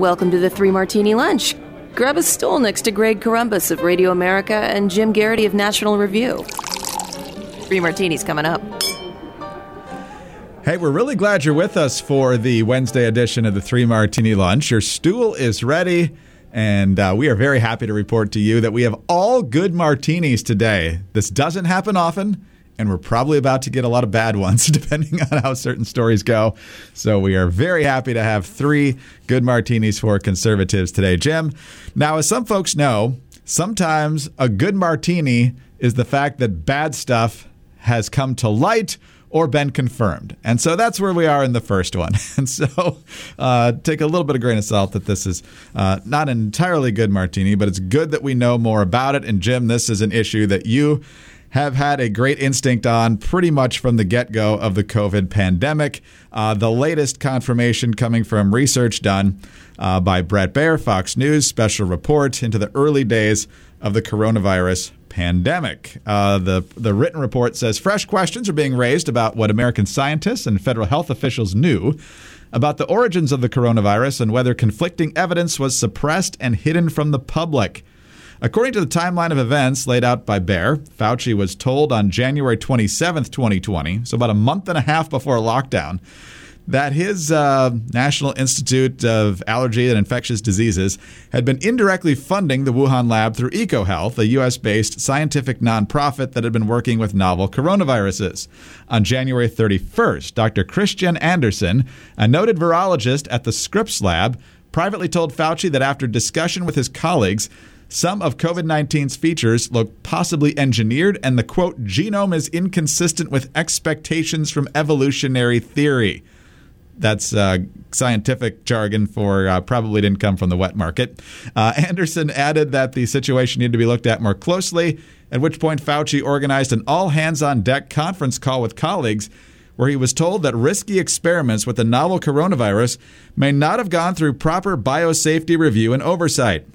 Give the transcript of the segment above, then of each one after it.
Welcome to the Three Martini Lunch. Grab a stool next to Greg Corombos of Radio America and Jim Geraghty of National Review. Three martinis coming up. Hey, we're really glad you're with us for the Wednesday edition of the Three Martini Lunch. Your stool is ready, and uh, we are very happy to report to you that we have all good martinis today. This doesn't happen often and we're probably about to get a lot of bad ones depending on how certain stories go. So we are very happy to have three good martinis for conservatives today. Jim, now, as some folks know, sometimes a good martini is the fact that bad stuff has come to light or been confirmed. And so that's where we are in the first one. And so uh, take a little bit of grain of salt that this is uh, not an entirely good martini, but it's good that we know more about it. And Jim, this is an issue that you have had a great instinct on pretty much from the get go of the COVID pandemic. Uh, the latest confirmation coming from research done uh, by Bret Baier, Fox News, special report into the early days of the coronavirus pandemic. Uh, the, the written report says fresh questions are being raised about what American scientists and federal health officials knew about the origins of the coronavirus and whether conflicting evidence was suppressed and hidden from the public. According to the timeline of events laid out by Baier, Fauci was told on January 27, 2020, so about a month and a half before lockdown, that his uh, National Institute of Allergy and Infectious Diseases had been indirectly funding the Wuhan lab through EcoHealth, a U.S. based scientific nonprofit that had been working with novel coronaviruses. On January 31st, Dr. Kristian Andersen, a noted virologist at the Scripps Lab, privately told Fauci that after discussion with his colleagues, some of COVID 19's features look possibly engineered, and the quote, genome is inconsistent with expectations from evolutionary theory. That's uh, scientific jargon for uh, probably didn't come from the wet market. Uh, Andersen added that the situation needed to be looked at more closely, at which point Fauci organized an all hands on deck conference call with colleagues where he was told that risky experiments with the novel coronavirus may not have gone through proper biosafety review and oversight.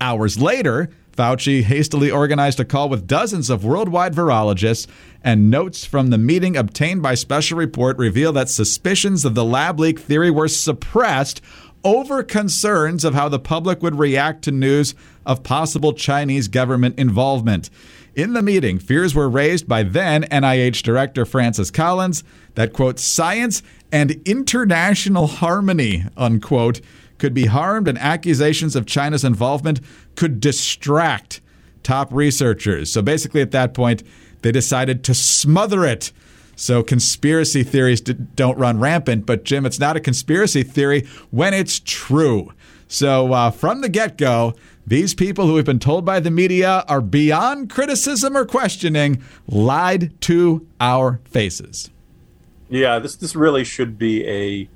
Hours later, Fauci hastily organized a call with dozens of worldwide virologists, and notes from the meeting obtained by special report reveal that suspicions of the lab leak theory were suppressed over concerns of how the public would react to news of possible Chinese government involvement. In the meeting, fears were raised by then NIH Director Francis Collins that, quote, science and international harmony, unquote, could be harmed, and accusations of China's involvement could distract top researchers. So basically, at that point, they decided to smother it. So conspiracy theories don't run rampant, but Jim, it's not a conspiracy theory when it's true. So uh, from the get go, these people who have been told by the media are beyond criticism or questioning lied to our faces. Yeah, this this really should be a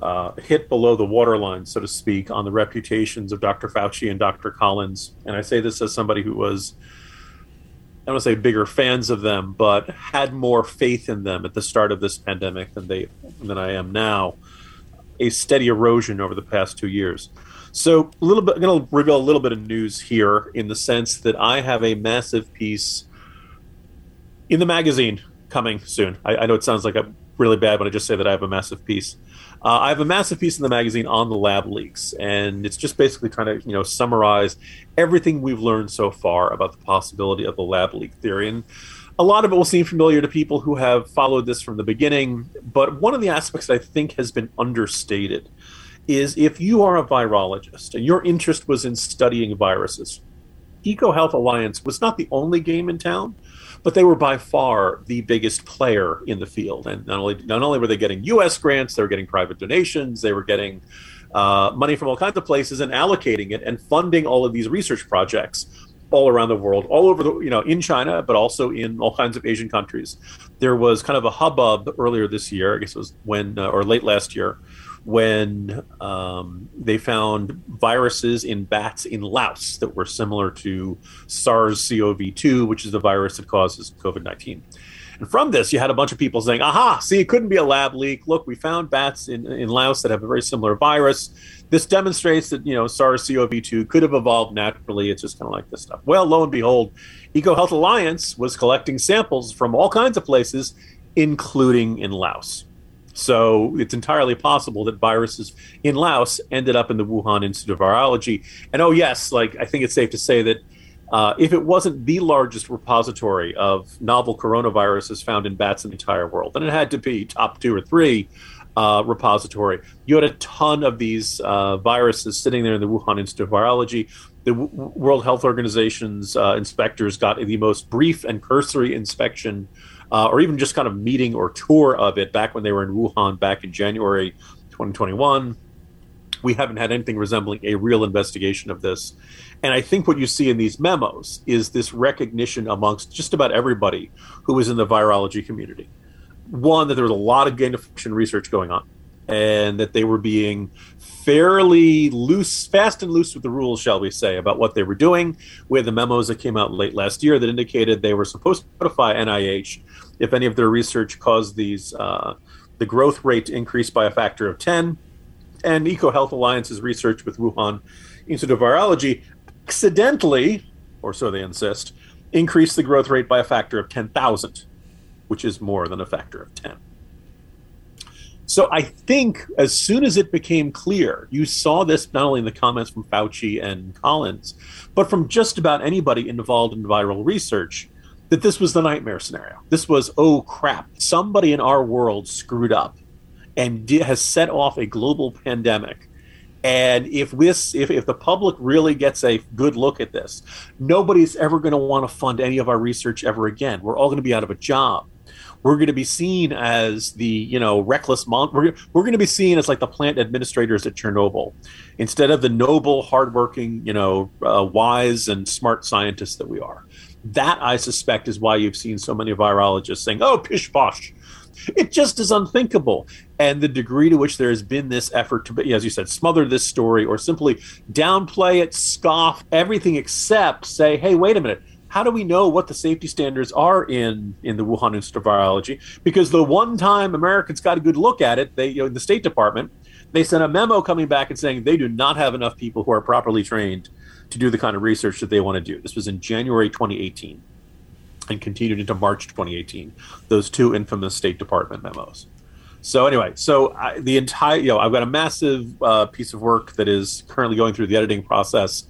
uh, hit below the waterline, so to speak, on the reputations of Dr. Fauci and Dr. Collins. And I say this as somebody who was, I don't want to say bigger fans of them, but had more faith in them at the start of this pandemic than they than I am now. A steady erosion over the past two years. So a little bit, I'm going to reveal a little bit of news here in the sense that I have a massive piece in the magazine coming soon. I, I know it sounds like I'm really bad when I just say that I have a massive piece. Uh, I have a massive piece in the magazine on the lab leaks, and it's just basically trying to you know summarize everything we've learned so far about the possibility of the lab leak theory. And a lot of it will seem familiar to people who have followed this from the beginning, but one of the aspects that I think has been understated is if you are a virologist and your interest was in studying viruses, EcoHealth Alliance was not the only game in town but they were by far the biggest player in the field. And not only not only were they getting U.S. grants, they were getting private donations, they were getting uh, money from all kinds of places and allocating it and funding all of these research projects all around the world, all over the you know in China, but also in all kinds of Asian countries. There was kind of a hubbub earlier this year, I guess it was when uh, or late last year, when um, they found viruses in bats in Laos that were similar to SARS CoV 2, which is the virus that causes COVID 19. And from this, you had a bunch of people saying, aha, see, it couldn't be a lab leak. Look, we found bats in, in Laos that have a very similar virus. This demonstrates that, you know, SARS CoV 2 could have evolved naturally. It's just kind of like this stuff. Well, lo and behold, EcoHealth Alliance was collecting samples from all kinds of places, including in Laos. So it's entirely possible that viruses in Laos ended up in the Wuhan Institute of Virology. And oh yes, like I think it's safe to say that uh, if it wasn't the largest repository of novel coronaviruses found in bats in the entire world, then it had to be top two or three uh, repository. You had a ton of these uh, viruses sitting there in the Wuhan Institute of Virology. The w- World Health Organization's uh, inspectors got the most brief and cursory inspection, uh, or even just kind of meeting or tour of it back when they were in Wuhan back in January 2021 we haven't had anything resembling a real investigation of this. And I think what you see in these memos is this recognition amongst just about everybody who is in the virology community. One, that there was a lot of gain of function research going on, and that they were being fairly loose, fast and loose with the rules, shall we say, about what they were doing. We had the memos that came out late last year that indicated they were supposed to notify NIH if any of their research caused these uh, the growth rate to increase by a factor of 10 and EcoHealth Alliance's research with Wuhan Institute of Virology accidentally, or so they insist, increased the growth rate by a factor of 10,000, which is more than a factor of 10. So I think as soon as it became clear, you saw this not only in the comments from Fauci and Collins, but from just about anybody involved in viral research, that this was the nightmare scenario. This was, oh crap, somebody in our world screwed up and has set off a global pandemic. And if this, if, if the public really gets a good look at this, nobody's ever going to want to fund any of our research ever again. We're all going to be out of a job. We're going to be seen as the, you know, reckless mon- we're, we're going to be seen as like the plant administrators at Chernobyl, instead of the noble, hardworking, you know, uh, wise and smart scientists that we are. That I suspect is why you've seen so many virologists saying, "Oh, pish posh." It just is unthinkable. And the degree to which there has been this effort to, as you said, smother this story or simply downplay it, scoff everything except say, hey, wait a minute. How do we know what the safety standards are in, in the Wuhan Institute of Virology? Because the one time Americans got a good look at it, they, you know, the State Department, they sent a memo coming back and saying they do not have enough people who are properly trained to do the kind of research that they want to do. This was in January 2018 and continued into March 2018. Those two infamous State Department memos. So anyway, so I, the entire you know I've got a massive uh, piece of work that is currently going through the editing process.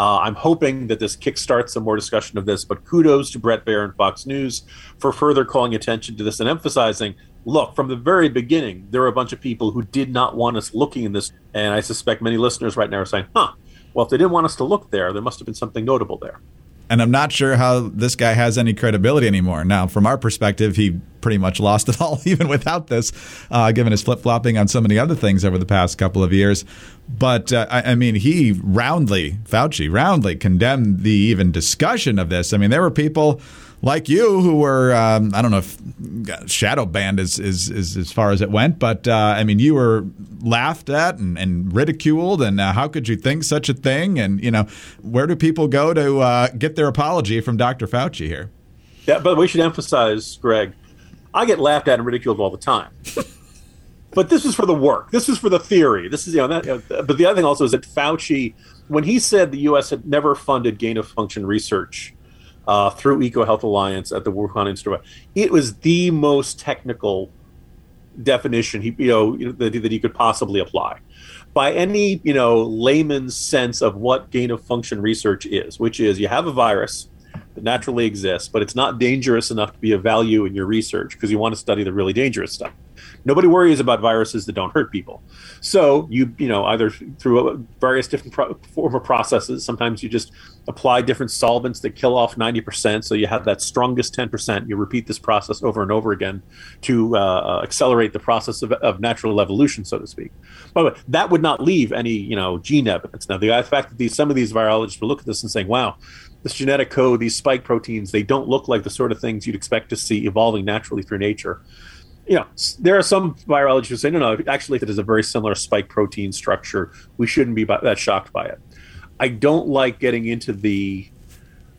Uh, I'm hoping that this kickstarts some more discussion of this. But kudos to Bret Baier and Fox News for further calling attention to this and emphasizing. Look, from the very beginning, there were a bunch of people who did not want us looking in this, and I suspect many listeners right now are saying, "Huh, well, if they didn't want us to look there, there must have been something notable there." And I'm not sure how this guy has any credibility anymore. Now, from our perspective, he pretty much lost it all, even without this, uh, given his flip flopping on so many other things over the past couple of years. But uh, I, I, mean, he roundly, Fauci, roundly condemned the even discussion of this. I mean, there were people like you who were um, I don't know if shadow banned is, is, is as far as it went, but uh, I mean you were laughed at and, and ridiculed, and uh, how could you think such a thing? And you know where do people go to uh, get their apology from Dr. Fauci here? Yeah, but we should emphasize, Greg, I get laughed at and ridiculed all the time. but this is for the work. This is for the theory. This is you know, that, you know, but the other thing also is that Fauci, when he said the U.S. had never funded gain of function research uh, through EcoHealth Alliance at the Wuhan Institute. It was the most technical definition he, you know, that, that he could possibly apply by any you know layman's sense of what gain of function research is, which is you have a virus that naturally exists, but it's not dangerous enough to be of value in your research because you want to study the really dangerous stuff. Nobody worries about viruses that don't hurt people. So you you know either through various different pro- of processes. Sometimes you just apply different solvents that kill off ninety percent, so you have that strongest ten percent. You repeat this process over and over again to uh, accelerate the process of, of, natural evolution, so to speak. But that would not leave any you know gene evidence. Now the fact that these some of these virologists will look at this and saying, "Wow." This genetic code, these spike proteins, they don't look like the sort of things you'd expect to see evolving naturally through nature you know, there are some virologists who say, no, no, actually, if it is a very similar spike protein structure. We shouldn't be that shocked by it. I don't like getting into the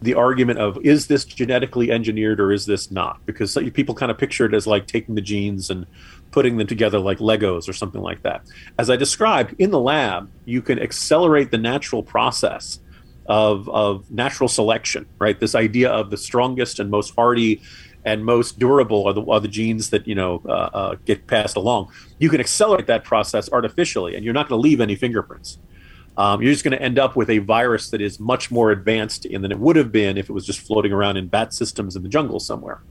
the argument of is this genetically engineered or is this not? Because people kind of picture it as like taking the genes and putting them together like Legos or something like that. As I described in the lab, you can accelerate the natural process of, of natural selection, right? This idea of the strongest and most hardy and most durable are the, are the genes that you know uh, uh, get passed along. You can accelerate that process artificially, and you're not going to leave any fingerprints. Um, you're just going to end up with a virus that is much more advanced in than it would have been if it was just floating around in bat systems in the jungle somewhere.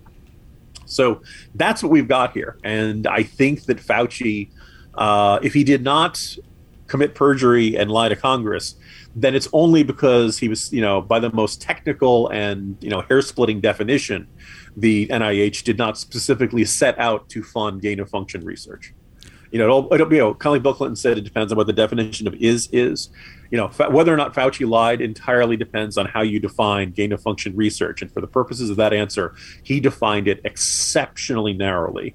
So that's what we've got here, and I think that Fauci, uh, if he did not commit perjury and lie to Congress, then it's only because he was, you know, by the most technical and you know hair splitting definition, the NIH did not specifically set out to fund gain of function research. You know, it'll, it'll, you know, kind of like Bill Clinton said, it depends on what the definition of is is. You know, whether or not Fauci lied entirely depends on how you define gain of function research. And for the purposes of that answer, he defined it exceptionally narrowly.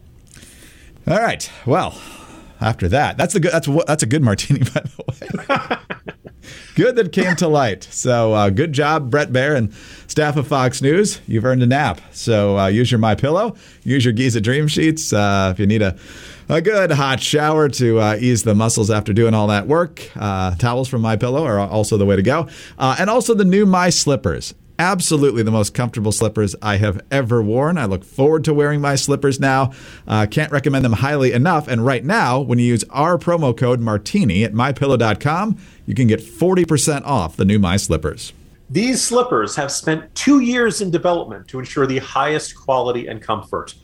All right. Well, after that, that's a good that's that's a good martini, by the way. good that came to light. So uh, good job, Bret Baier and staff of Fox News. You've earned a nap. So uh, use your My Pillow, use your Giza Dream Sheets uh, if you need a a good hot shower to uh, ease the muscles after doing all that work. Uh, towels from My Pillow are also the way to go, uh, and also the new My Slippers. Absolutely the most comfortable slippers I have ever worn. I look forward to wearing my slippers now. Uh, can't recommend them highly enough. And right now, when you use our promo code Martini at mypillow.com, you can get 40% off the new My Slippers. These slippers have spent two years in development to ensure the highest quality and comfort.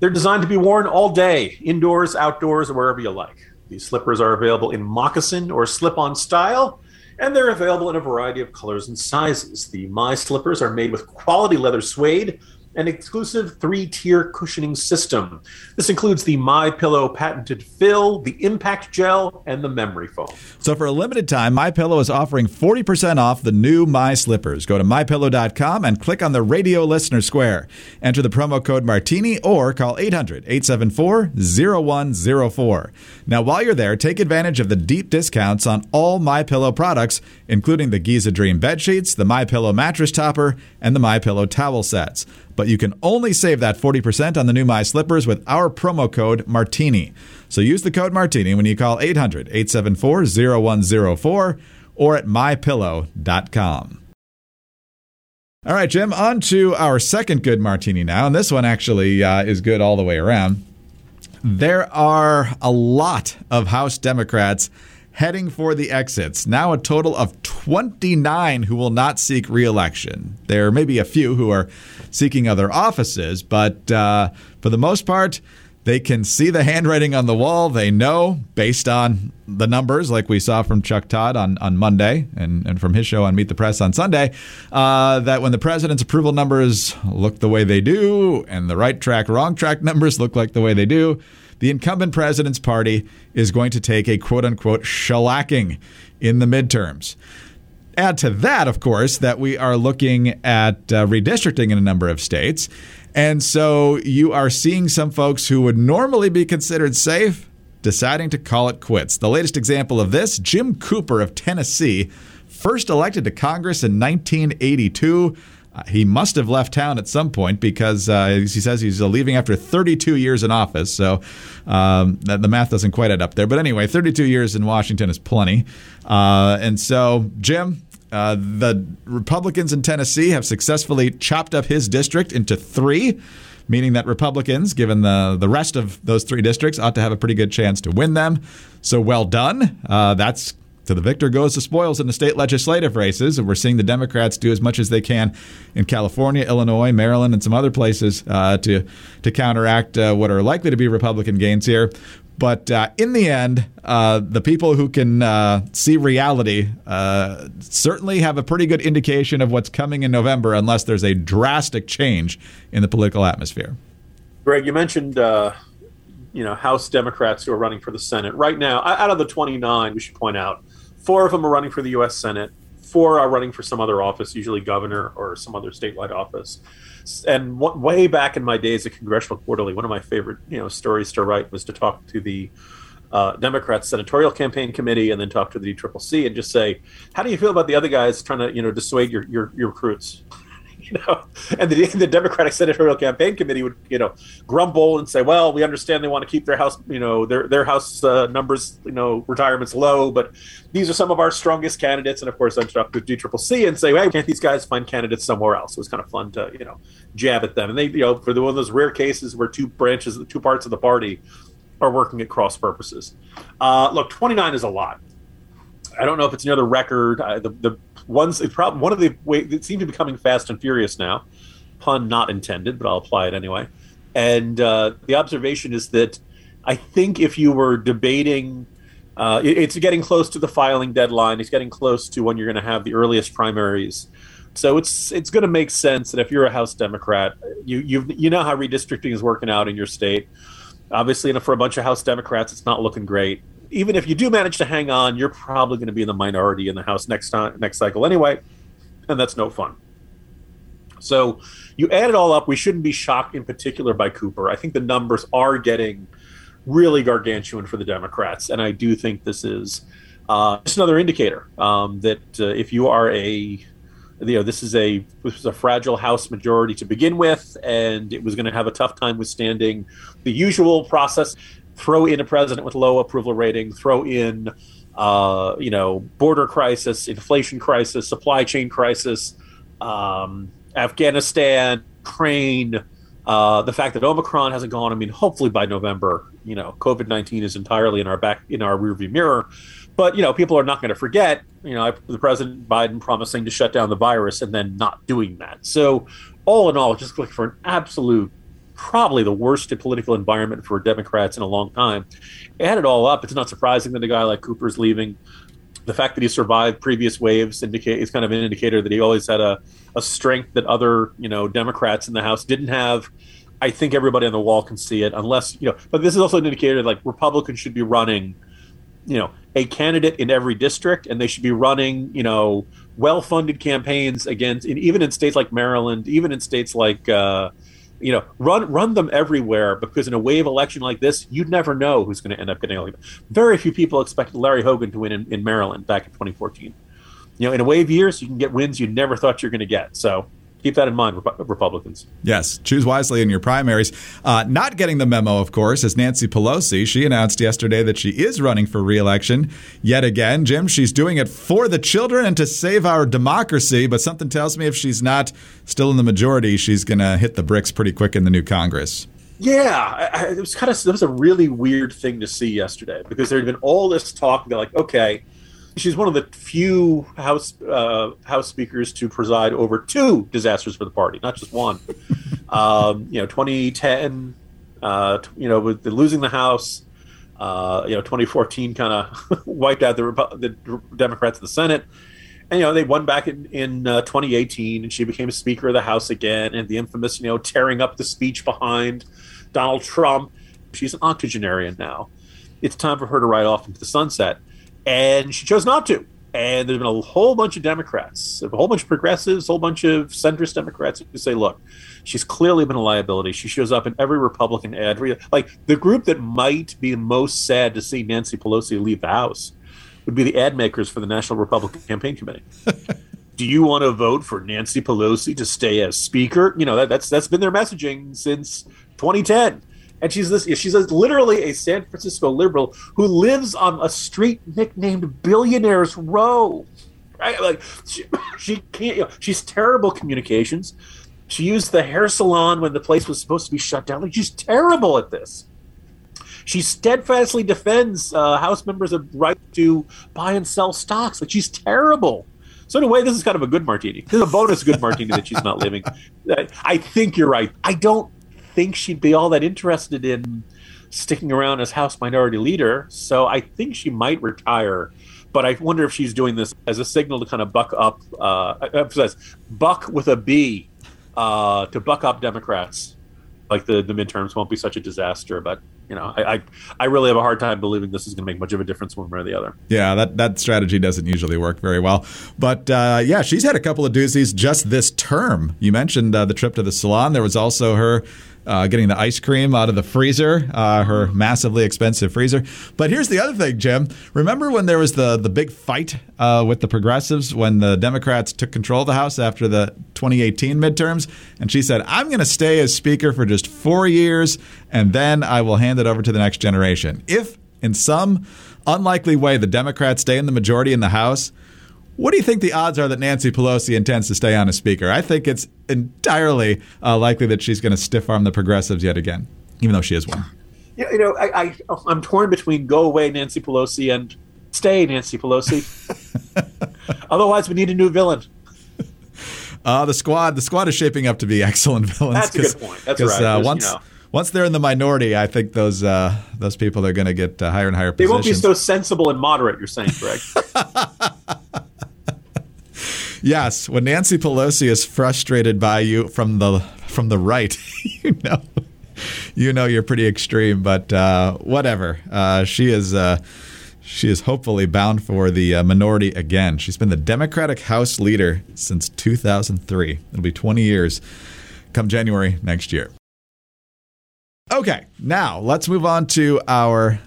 They're designed to be worn all day, indoors, outdoors, or wherever you like. These slippers are available in moccasin or slip on style, and they're available in a variety of colors and sizes. The My Slippers are made with quality leather suede an exclusive three-tier cushioning system. This includes the My Pillow patented fill, the impact gel, and the memory foam. So for a limited time, My Pillow is offering 40% off the new My Slippers. Go to mypillow.com and click on the radio listener square. Enter the promo code Martini or call 800-874-0104. Now while you're there, take advantage of the deep discounts on all My Pillow products, including the Giza Dream bed sheets, the My Pillow mattress topper, and the My Pillow towel sets but you can only save that 40% on the new My Slippers with our promo code Martini. So use the code Martini when you call 800 874 0104 or at mypillow.com. All right, Jim, on to our second good martini now. And this one actually uh, is good all the way around. There are a lot of House Democrats heading for the exits. Now, a total of 29 who will not seek reelection. There may be a few who are seeking other offices, but uh, for the most part, they can see the handwriting on the wall. They know, based on the numbers, like we saw from Chuck Todd on, on Monday and, and from his show on Meet the Press on Sunday, uh, that when the president's approval numbers look the way they do and the right track, wrong track numbers look like the way they do, the incumbent president's party is going to take a quote unquote shellacking in the midterms. Add to that, of course, that we are looking at uh, redistricting in a number of states. And so you are seeing some folks who would normally be considered safe deciding to call it quits. The latest example of this Jim Cooper of Tennessee, first elected to Congress in 1982 uh, he must have left town at some point because uh, he says he's uh, leaving after 32 years in office. So um, the math doesn't quite add up there. But anyway, 32 years in Washington is plenty. Uh, and so, Jim, uh, the Republicans in Tennessee have successfully chopped up his district into three meaning that Republicans, given the the rest of those three districts, ought to have a pretty good chance to win them. So well done. Uh, that's to the victor goes the spoils in the state legislative races, and we're seeing the Democrats do as much as they can in California, Illinois, Maryland, and some other places uh, to to counteract uh, what are likely to be Republican gains here. But uh, in the end, uh, the people who can uh, see reality uh, certainly have a pretty good indication of what's coming in November, unless there's a drastic change in the political atmosphere. Greg, you mentioned you know House Democrats who are running for the Senate right now. Out of the 29, we should point out Four of them are running for the U.S. Senate. Four are running for some other office, usually governor or some other statewide office. And way back in my days at Congressional Quarterly, one of my favorite you know stories to write was to talk to the uh, Democrats senatorial campaign committee and then talk to the DCCC and just say, how do you feel about the other guys trying to you know dissuade your your, your recruits? you know, and the, the Democratic Senatorial Campaign Committee would, you know, grumble and say, "Well, we understand they want to keep their house, you know, their their house uh, numbers, you know, retirements low, but these are some of our strongest candidates." And of course, I'd talk to DCCC and say, "Hey, can't these guys find candidates somewhere else?" It was kind of fun to, you know, jab at them. And they, you know, for the one of those rare cases where two branches, two parts of the party are working at cross purposes. Uh, look, 29 is a lot. I don't know if it's another record. Uh, the, the one's probably one of the way it seems to be coming fast and furious now. Pun not intended, but I'll apply it anyway. And uh, the observation is that I think if you were debating, uh, it, it's getting close to the filing deadline. It's getting close to when you're going to have the earliest primaries. So it's it's going to make sense that if you're a House Democrat, you you you know how redistricting is working out in your state. Obviously, for a bunch of House Democrats, it's not looking great even if you do manage to hang on, you're probably going to be in the minority in the House next time next cycle anyway, and that's no fun. So you add it all up, we shouldn't be shocked in particular by Cooper. I think the numbers are getting really gargantuan for the Democrats, and I do think this is uh, just another indicator um, that uh, if you are a you know this is a this was a fragile House majority to begin with, and it was going to have a tough time withstanding the usual process throw in a president with low approval rating, throw in, uh, you know, border crisis, inflation crisis, supply chain crisis, um, Afghanistan, Ukraine, uh, the fact that Omicron hasn't gone. I mean, hopefully by November, you know, COVID nineteen is entirely in our back in our rearview mirror. But you know, people are not going to forget. You know, the President Biden promising to shut down the virus and then not doing that. So, all in all, just looking for an absolute probably the worst political environment for Democrats in a long time. Add it all up, it's not surprising that a guy like Cooper is leaving. The fact that he survived previous waves indicate is kind of an indicator that he always had a, a strength that other you know Democrats in the House didn't have. I think everybody on the wall can see it, unless you know. But this is also an indicator like Republicans should be running, you know, a candidate in every district, and they should be running, you know, well-funded campaigns against, even in states like Maryland, even in states like. Uh, you know, run run them everywhere because in a wave election like this, you'd never know who's going to end up getting elected. Very few people expected Larry Hogan to win in, in Maryland back in 2014. You know, in a wave years, you can get wins you never thought you're going to get. So keep that in mind, Republicans. Yes, choose wisely in your primaries. Uh, not getting the memo, of course, is Nancy Pelosi. She announced yesterday that she is running for reelection yet again. Jim, she's doing it for the children and to save our democracy, but something tells me if she's not still in the majority, she's going to hit the bricks pretty quick in the new Congress. Yeah, I, it was kind of it was a really weird thing to see yesterday because there had been all this talk. They're like, okay, she's one of the few House uh, House speakers to preside over two disasters for the party, not just one. um, you know, 2010, uh, you know, with the losing the House. Uh, you know, 2014 kind of wiped out the, the Democrats in the Senate. And, you know, they won back in, in uh, 2018, and she became Speaker of the House again. And the infamous, you know, tearing up the speech behind Donald Trump. She's an octogenarian now. It's time for her to ride off into the sunset and she chose not to. And there's been a whole bunch of Democrats, a whole bunch of progressives, a whole bunch of centrist Democrats who say, look, she's clearly been a liability. She shows up in every Republican ad. Like the group that might be most sad to see Nancy Pelosi leave the House would be the ad makers for the National Republican Campaign Committee. Do you want to vote for Nancy Pelosi to stay as Speaker? You know that, that's that's been their messaging since 2010 and she's this she's a, literally a San Francisco liberal who lives on a street nicknamed Billionaires Row. Right? Like she, she can't. You know, she's terrible communications. She used the hair salon when the place was supposed to be shut down. Like she's terrible at this. She steadfastly defends uh, House members' of right to buy and sell stocks. Like she's terrible. So in a way, this is kind of a good martini. This is a bonus good martini that she's not living. I think you're right. I don't think she'd be all that interested in sticking around as House Minority Leader. So I think she might retire. But I wonder if she's doing this as a signal to kind of buck up, uh, emphasize buck with a B, uh, to buck up Democrats. Like the, the midterms won't be such a disaster, but you know, I, I, I really have a hard time believing this is going to make much of a difference one way or the other. Yeah, that that strategy doesn't usually work very well. But uh, yeah, she's had a couple of doozies just this term. You mentioned uh, the trip to the salon. There was also her uh, getting the ice cream out of the freezer, uh, her massively expensive freezer. But here's the other thing, Jim. Remember when there was the the big fight uh, with the progressives when the Democrats took control of the House after the 2018 midterms, and she said, "I'm going to stay as Speaker for just four years, and then I will hand it over to the next generation." If in some unlikely way the Democrats stay in the majority in the House what do you think the odds are that Nancy Pelosi intends to stay on as Speaker? I think it's entirely uh, likely that she's going to stiff arm the progressives yet again, even though she has won. Yeah, you know, I, I I'm torn between go away Nancy Pelosi and stay Nancy Pelosi. Otherwise, we need a new villain. Uh, the squad, the squad is shaping up to be excellent villains. That's a good point. That's right. Uh, once, you know. once they're in the minority, I think those uh, those people are going to get uh, higher and higher they positions. They won't be so sensible and moderate. You're saying, Greg? Yes, when Nancy Pelosi is frustrated by you from the from the right, you know, you know you're pretty extreme. But uh, whatever, uh, she is. Uh, she is hopefully bound for the uh, minority again. She's been the Democratic House leader since 2003. It'll be 20 years come January next year. Okay, now let's move on to our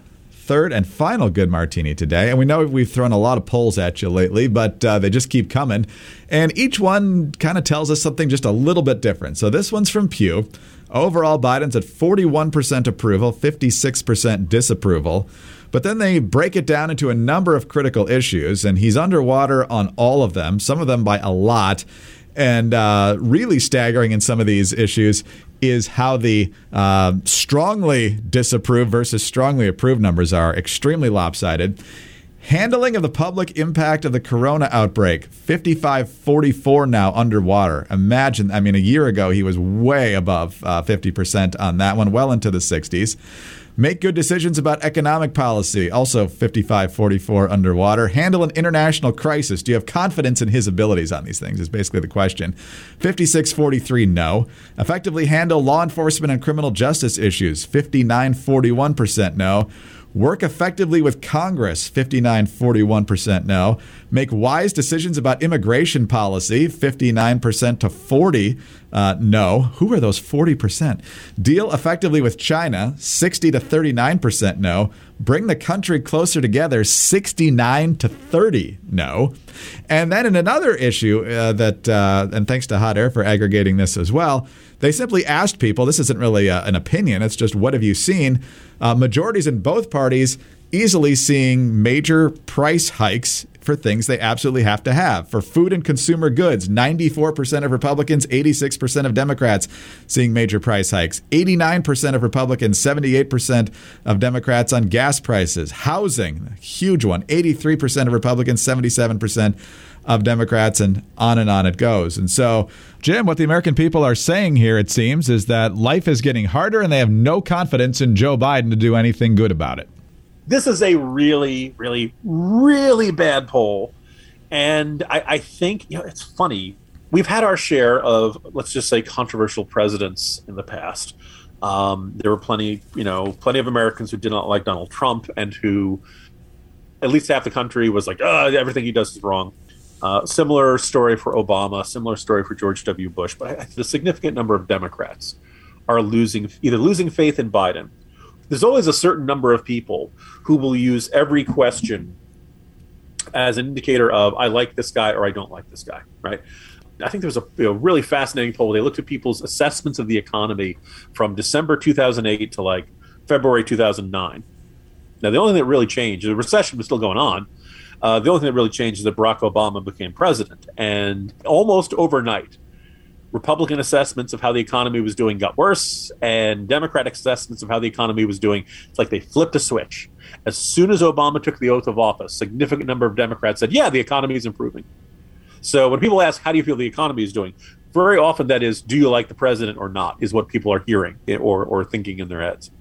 third and final good martini today. And we know we've thrown a lot of polls at you lately, but uh, they just keep coming. And each one kind of tells us something just a little bit different. So this one's from Pew. Overall, Biden's at 41% approval, 56% disapproval. But then they break it down into a number of critical issues, and he's underwater on all of them, some of them by a lot. And uh, really staggering in some of these issues is how the uh, strongly disapproved versus strongly approved numbers are extremely lopsided. Handling of the public impact of the corona outbreak, 55 44 now underwater. Imagine, I mean, a year ago he was way above uh, 50% on that one, well into the 60s. Make good decisions about economic policy, also 55 44 underwater. Handle an international crisis. Do you have confidence in his abilities on these things? Is basically the question. 56 43 no. Effectively handle law enforcement and criminal justice issues, 59 41% no. Work effectively with Congress, 59 41% no. Make wise decisions about immigration policy, 59% to 40 uh, no. Who are those 40%? Deal effectively with China, 60 to 39% no. Bring the country closer together, 69 to 30 no. And then in another issue uh, that, uh, and thanks to Hot Air for aggregating this as well, they simply asked people this isn't really a, an opinion, it's just what have you seen? Uh, majorities in both parties easily seeing major price hikes for things they absolutely have to have. For food and consumer goods, 94% of Republicans, 86% of Democrats seeing major price hikes. 89% of Republicans, 78% of Democrats on gas prices. Housing, huge one. 83% of Republicans, 77% of Democrats, and on and on it goes. And so, Jim, what the American people are saying here, it seems, is that life is getting harder and they have no confidence in Joe Biden to do anything good about it this is a really, really, really bad poll. And I, I think, you know, it's funny. We've had our share of, let's just say, controversial presidents in the past. Um, there were plenty, you know, plenty of Americans who did not like Donald Trump and who, at least half the country was like, oh, everything he does is wrong. Uh, similar story for Obama, similar story for George W. Bush. But I, the significant number of Democrats are losing, either losing faith in Biden there's always a certain number of people who will use every question as an indicator of I like this guy or I don't like this guy, right? I think there was a you know, really fascinating poll. They looked at people's assessments of the economy from December 2008 to like February 2009. Now, the only thing that really changed, the recession was still going on. Uh, the only thing that really changed is that Barack Obama became president. And almost overnight, Republican assessments of how the economy was doing got worse, and Democratic assessments of how the economy was doing. It's like they flipped a switch. As soon as Obama took the oath of office, a significant number of Democrats said, "Yeah, the economy is improving." So when people ask, "How do you feel the economy is doing?" very often that is, "Do you like the president or not?" is what people are hearing or or thinking in their heads.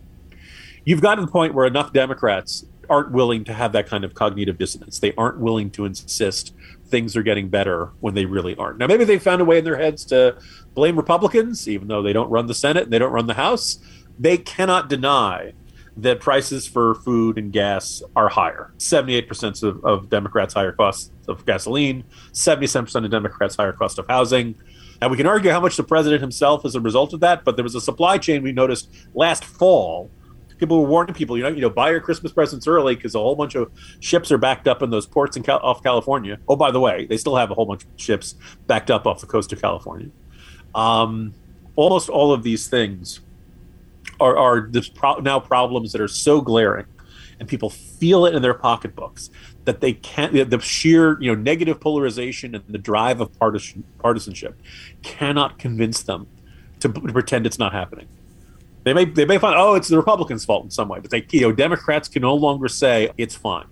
You've gotten to the point where enough Democrats aren't willing to have that kind of cognitive dissonance. They aren't willing to insist things are getting better when they really aren't. Now, maybe they found a way in their heads to blame Republicans, even though they don't run the Senate and they don't run the House. They cannot deny that prices for food and gas are higher. 78% of, of Democrats' higher costs of gasoline, 77% of Democrats' higher cost of housing. And we can argue how much the president himself is a result of that, but there was a supply chain we noticed last fall. People were warning people, you know, you know, buy your Christmas presents early because a whole bunch of ships are backed up in those ports in Cal- off California. Oh, by the way, they still have a whole bunch of ships backed up off the coast of California. Um, almost all of these things are, are pro- now problems that are so glaring, and people feel it in their pocketbooks that they can't the sheer you know negative polarization and the drive of partisan, partisanship cannot convince them to, to, pretend it's not happening they may they may find oh it's the republicans fault in some way but they you know democrats can no longer say it's fine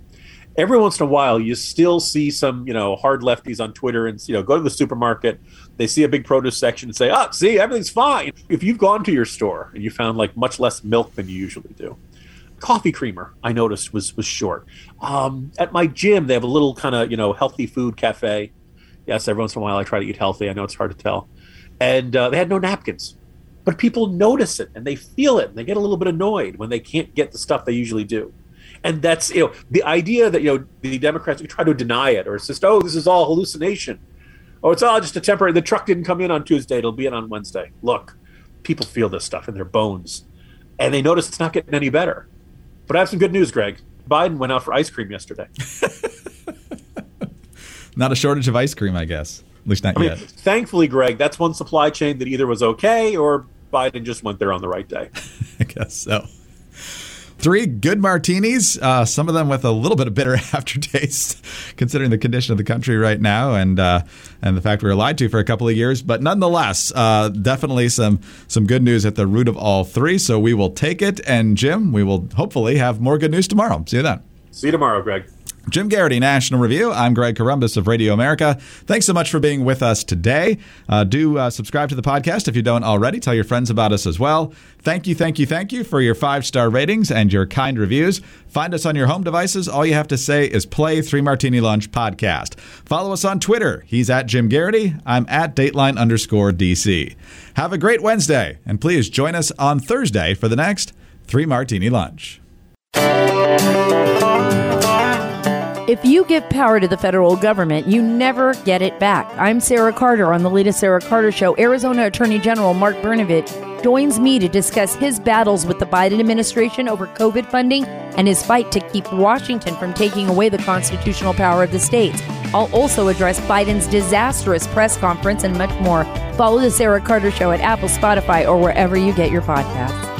every once in a while you still see some you know hard lefties on twitter and you know go to the supermarket they see a big produce section and say oh see everything's fine if you've gone to your store and you found like much less milk than you usually do coffee creamer I noticed was was short. Um, at my gym, they have a little kind of you know healthy food cafe. Yes, every once in a while I try to eat healthy. I know it's hard to tell, and uh, they had no napkins. But people notice it and they feel it and they get a little bit annoyed when they can't get the stuff they usually do. And that's you know the idea that you know the Democrats we try to deny it or insist oh this is all hallucination, oh it's all just a temporary. The truck didn't come in on Tuesday; it'll be in on Wednesday. Look, people feel this stuff in their bones, and they notice it's not getting any better. But I have some good news, Greg. Biden went out for ice cream yesterday. not a shortage of ice cream, I guess. At least not I yet. Mean, thankfully, Greg, that's one supply chain that either was okay or Biden just went there on the right day. I guess so. Three good martinis, uh, some of them with a little bit of bitter aftertaste, considering the condition of the country right now and uh, and the fact we were lied to for a couple of years. But nonetheless, uh, definitely some some good news at the root of all three. So we will take it. And Jim, we will hopefully have more good news tomorrow. See you then. See you tomorrow, Greg. Jim Geraghty, National Review. I'm Greg Corombos of Radio America. Thanks so much for being with us today. Uh, do uh, subscribe to the podcast if you don't already. Tell your friends about us as well. Thank you, thank you, thank you for your five star ratings and your kind reviews. Find us on your home devices. All you have to say is play Three Martini Lunch podcast. Follow us on Twitter. He's at Jim Geraghty. I'm at Dateline underscore DC. Have a great Wednesday, and please join us on Thursday for the next Three Martini Lunch. If you give power to the federal government, you never get it back. I'm Sarah Carter on the latest Sarah Carter Show. Arizona Attorney General Mark Brnovich joins me to discuss his battles with the Biden administration over COVID funding and his fight to keep Washington from taking away the constitutional power of the states. I'll also address Biden's disastrous press conference and much more. Follow the Sarah Carter Show at Apple, Spotify, or wherever you get your podcasts.